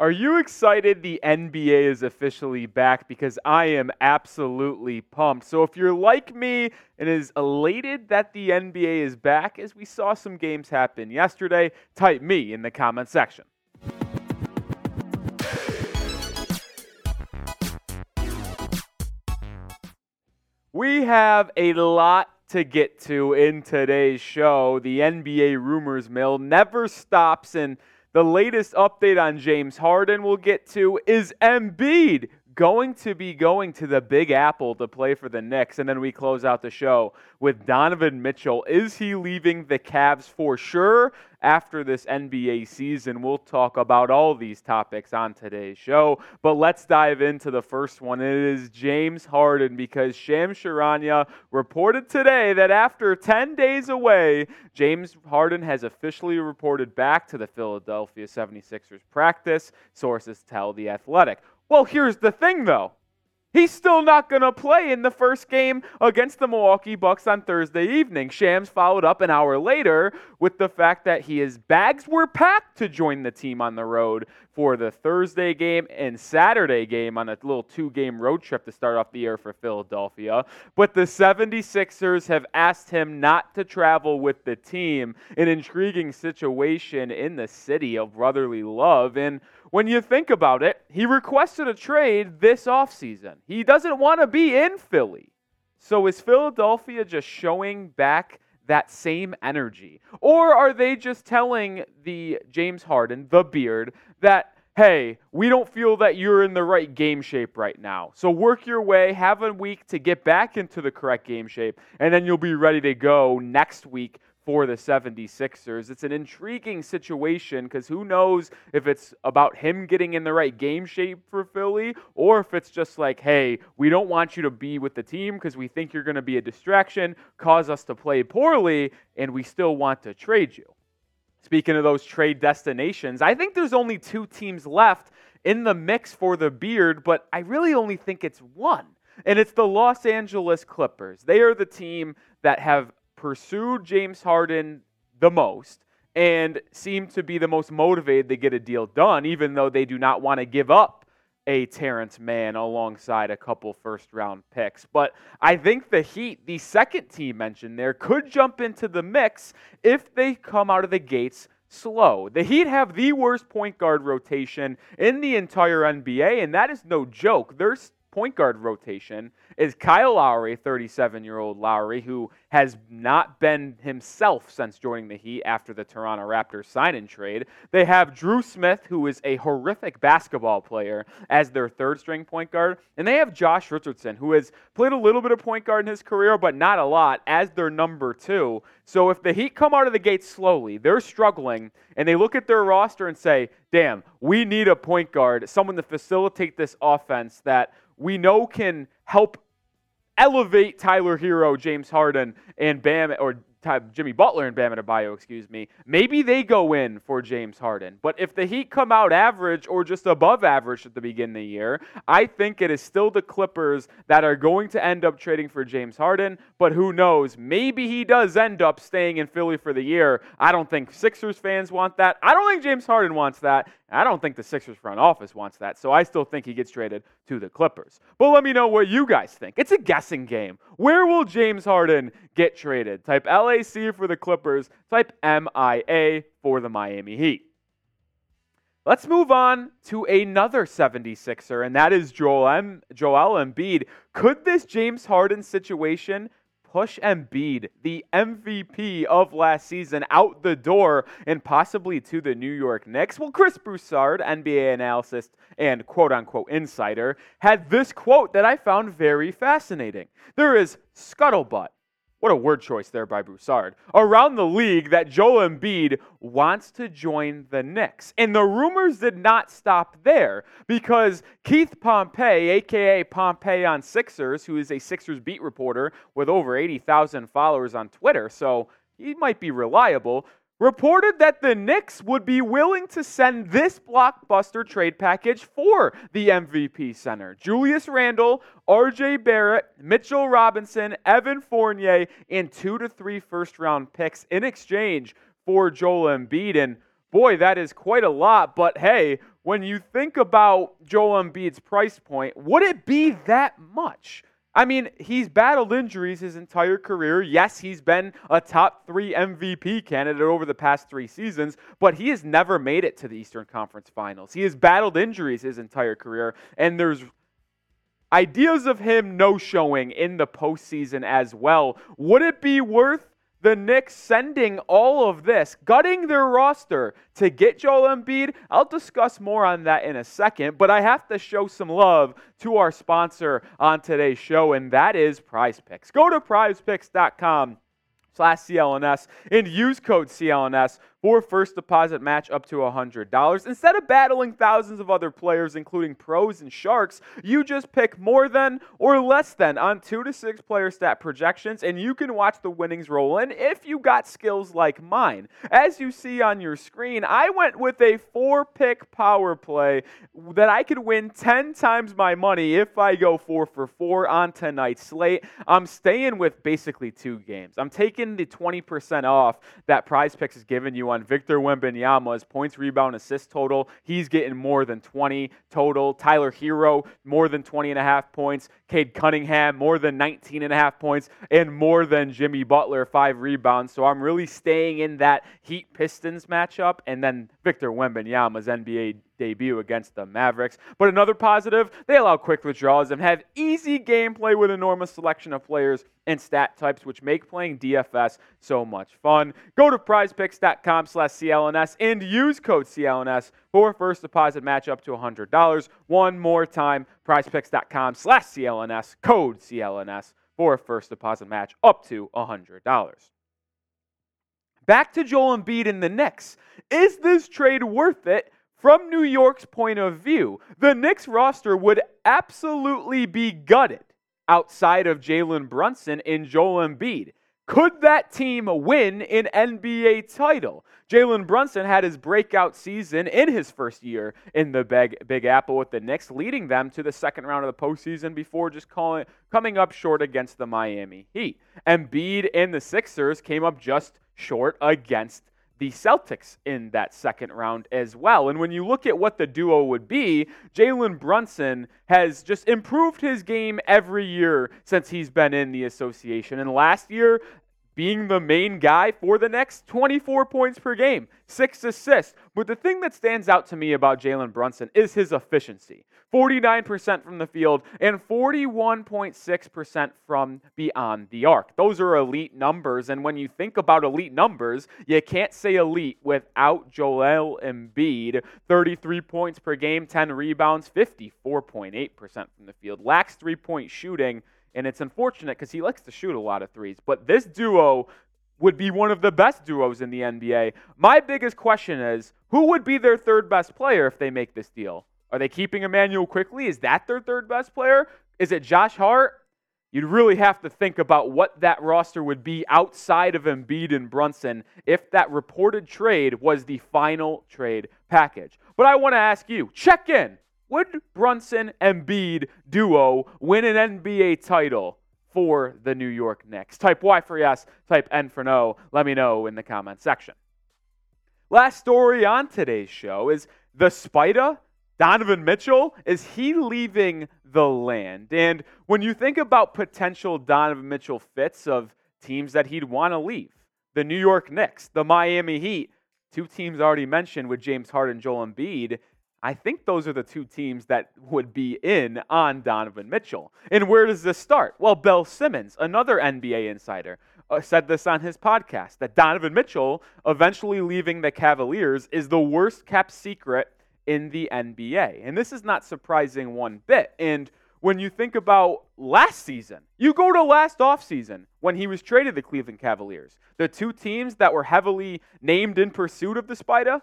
Are you excited the NBA is officially back? Because I am absolutely pumped. So if you're like me and is elated that the NBA is back, as we saw some games happen yesterday, type me in the comment section. We have a lot to get to in today's show. The NBA rumors mill never stops and the latest update on James Harden we'll get to is Embiid going to be going to the Big Apple to play for the Knicks. And then we close out the show with Donovan Mitchell. Is he leaving the Cavs for sure after this NBA season? We'll talk about all these topics on today's show. But let's dive into the first one. It is James Harden because Shams Charania reported today that after 10 days away, James Harden has officially reported back to the Philadelphia 76ers practice, sources tell The Athletic. Well, here's the thing, though. He's still not going to play in the first game against the Milwaukee Bucks on Thursday evening. Shams followed up an hour later with the fact that his bags were packed to join the team on the road for the Thursday game and Saturday game on a little two game road trip to start off the year for Philadelphia. But the 76ers have asked him not to travel with the team, an intriguing situation in the city of brotherly love. And when you think about it, he requested a trade this offseason. He doesn't want to be in Philly. So is Philadelphia just showing back that same energy? Or are they just telling the James Harden, the beard, that, hey, we don't feel that you're in the right game shape right now. So work your way, have a week to get back into the correct game shape, and then you'll be ready to go next week for the 76ers. It's an intriguing situation because who knows if it's about him getting in the right game shape for Philly or if it's just like, hey, we don't want you to be with the team because we think you're going to be a distraction, cause us to play poorly, and we still want to trade you. Speaking of those trade destinations, I think there's only two teams left in the mix for the beard, but I really only think it's one. And it's the Los Angeles Clippers. They are the team that have pursued James Harden the most and seem to be the most motivated to get a deal done, even though they do not want to give up a Terrence Mann alongside a couple first round picks. But I think the Heat, the second team mentioned there, could jump into the mix if they come out of the gates slow. The Heat have the worst point guard rotation in the entire NBA, and that is no joke. Their point guard rotation is Kyle Lowry, 37 year old Lowry, who has not been himself since joining the Heat after the Toronto Raptors sign and trade. They have Dru Smith, who is a horrific basketball player, as their third string point guard. And they have Josh Richardson, who has played a little bit of point guard in his career, but not a lot, as their number two. So if the Heat come out of the gate slowly, they're struggling, and they look at their roster and say, damn, we need a point guard, someone to facilitate this offense that we know can help elevate Tyler Herro, James Harden, and Bam or Jimmy Butler and Bam Adebayo, excuse me. Maybe they go in for James Harden. But if the Heat come out average or just above average at the beginning of the year, I think it is still the Clippers that are going to end up trading for James Harden. But who knows? Maybe he does end up staying in Philly for the year. I don't think Sixers fans want that. I don't think James Harden wants that. I don't think the Sixers front office wants that, so I still think he gets traded to the Clippers. But let me know what you guys think. It's a guessing game. Where will James Harden get traded? Type LAC for the Clippers, type MIA for the Miami Heat. Let's move on to another 76er, and that is Joel, M- Joel Embiid. Could this James Harden situation push Embiid, the MVP of last season, out the door and possibly to the New York Knicks? Well, Chris Broussard, NBA analyst and quote unquote insider, had this quote that I found very fascinating. There is scuttlebutt what a word choice there by Broussard. Around the league that Joel Embiid wants to join the Knicks. And the rumors did not stop there because Keith Pompey, aka Pompey on Sixers, who is a Sixers beat reporter with over 80,000 followers on Twitter, so he might be reliable, reported that the Knicks would be willing to send this blockbuster trade package for the MVP center. Julius Randle, RJ Barrett, Mitchell Robinson, Evan Fournier, and two to three first round picks in exchange for Joel Embiid. And boy, that is quite a lot. But hey, when you think about Joel Embiid's price point, would it be that much? I mean, he's battled injuries his entire career. Yes, he's been a top three MVP candidate over the past three seasons, but he has never made it to the Eastern Conference Finals. He has battled injuries his entire career, and there's ideas of him no showing in the postseason as well. Would it be worth the Knicks sending all of this, gutting their roster to get Joel Embiid. I'll discuss more on that in a second, but I have to show some love to our sponsor on today's show, and that is Prize Picks. Go to prizepicks.com slash CLNS and use code CLNS for first deposit match up to $100. Instead of battling thousands of other players, including pros and sharks, you just pick more than or less than on two to six player stat projections, and you can watch the winnings roll in if you got skills like mine. As you see on your screen, I went with a four pick power play that I could win 10 times my money if I go four for four on tonight's slate. I'm staying with basically two games. I'm taking the 20% off that Prize Picks is giving you on Victor Wembanyama's points, rebound, assist total. He's getting more than 20 total. Tyler Herro, more than 20 and a half points. Cade Cunningham, more than 19 and a half points. And more than Jimmy Butler, five rebounds. So I'm really staying in that Heat Pistons matchup. And then Victor Wembanyama's NBA debut against the Mavericks. But another positive, they allow quick withdrawals and have easy gameplay with enormous selection of players and stat types, which make playing DFS so much fun. Go to prizepicks.com slash CLNS and use code CLNS for first deposit match up to $100. One more time, prizepicks.com slash CLNS, code CLNS for first deposit match up to $100. Back to Joel Embiid in the Knicks. Is this trade worth it from New York's point of view, the Knicks roster would absolutely be gutted outside of Jalen Brunson and Joel Embiid. Could that team win an NBA title? Jalen Brunson had his breakout season in his first year in the Big, Big Apple with the Knicks, leading them to the second round of the postseason before just calling, coming up short against the Miami Heat. Embiid and the Sixers came up just short against the Celtics in that second round as well. And when you look at what the duo would be, Jalen Brunson has just improved his game every year since he's been in the association. And last year, being the main guy for the next 24 points per game, six assists. But the thing that stands out to me about Jalen Brunson is his efficiency 49% from the field and 41.6% from beyond the arc. Those are elite numbers. And when you think about elite numbers, you can't say elite without Joel Embiid 33 points per game, 10 rebounds, 54.8% from the field, lacks three point shooting and it's unfortunate because he likes to shoot a lot of threes. But this duo would be one of the best duos in the NBA. My biggest question is who would be their third best player if they make this deal? Are they keeping Immanuel Quickley? Is that their third best player? Is it Josh Hart? You'd really have to think about what that roster would be outside of Embiid and Brunson if that reported trade was the final trade package. But I want to ask you check in. Would Brunson Embiid duo win an NBA title for the New York Knicks? Type Y for yes, type N for no. Let me know in the comment section. Last story on today's show is the Spider, Donovan Mitchell. Is he leaving the land? And when you think about potential Donovan Mitchell fits of teams that he'd want to leave, the New York Knicks, the Miami Heat, two teams already mentioned with James Harden, Joel Embiid, I think those are the two teams that would be in on Donovan Mitchell. And where does this start? Well, Bill Simmons, another NBA insider, uh, said this on his podcast that Donovan Mitchell eventually leaving the Cavaliers is the worst kept secret in the NBA. And this is not surprising one bit. And when you think about last season, you go to last offseason when he was traded to Cleveland Cavaliers. The two teams that were heavily named in pursuit of the Spider,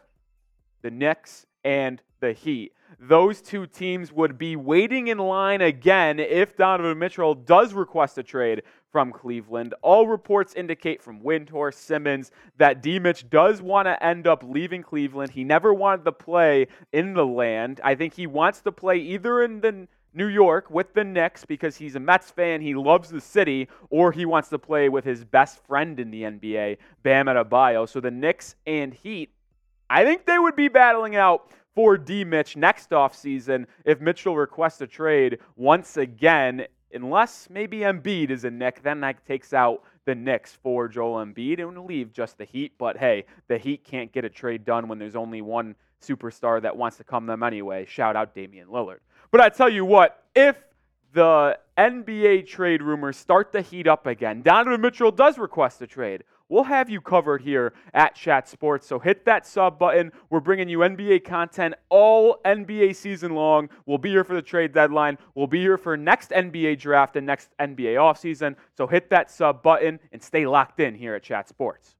the Knicks and the Heat. Those two teams would be waiting in line again if Donovan Mitchell does request a trade from Cleveland. All reports indicate from Windhorst Simmons that D Mitch does want to end up leaving Cleveland. He never wanted to play in the land. I think he wants to play either in the New York with the Knicks because he's a Mets fan, he loves the city, or he wants to play with his best friend in the NBA, Bam Adebayo. So the Knicks and Heat, I think they would be battling out for D Mitch next offseason if Mitchell requests a trade once again, unless maybe Embiid is a Knick, then that takes out the Knicks for Joel Embiid and leave just the Heat. But hey, the Heat can't get a trade done when there's only one superstar that wants to come them anyway. Shout out Damian Lillard. But I tell you what, if the NBA trade rumors start to heat up again, Donovan Mitchell does request a trade. We'll have you covered here at Chat Sports. So hit that sub button. We're bringing you NBA content all NBA season long. We'll be here for the trade deadline. We'll be here for next NBA draft and next NBA offseason. So hit that sub button and stay locked in here at Chat Sports.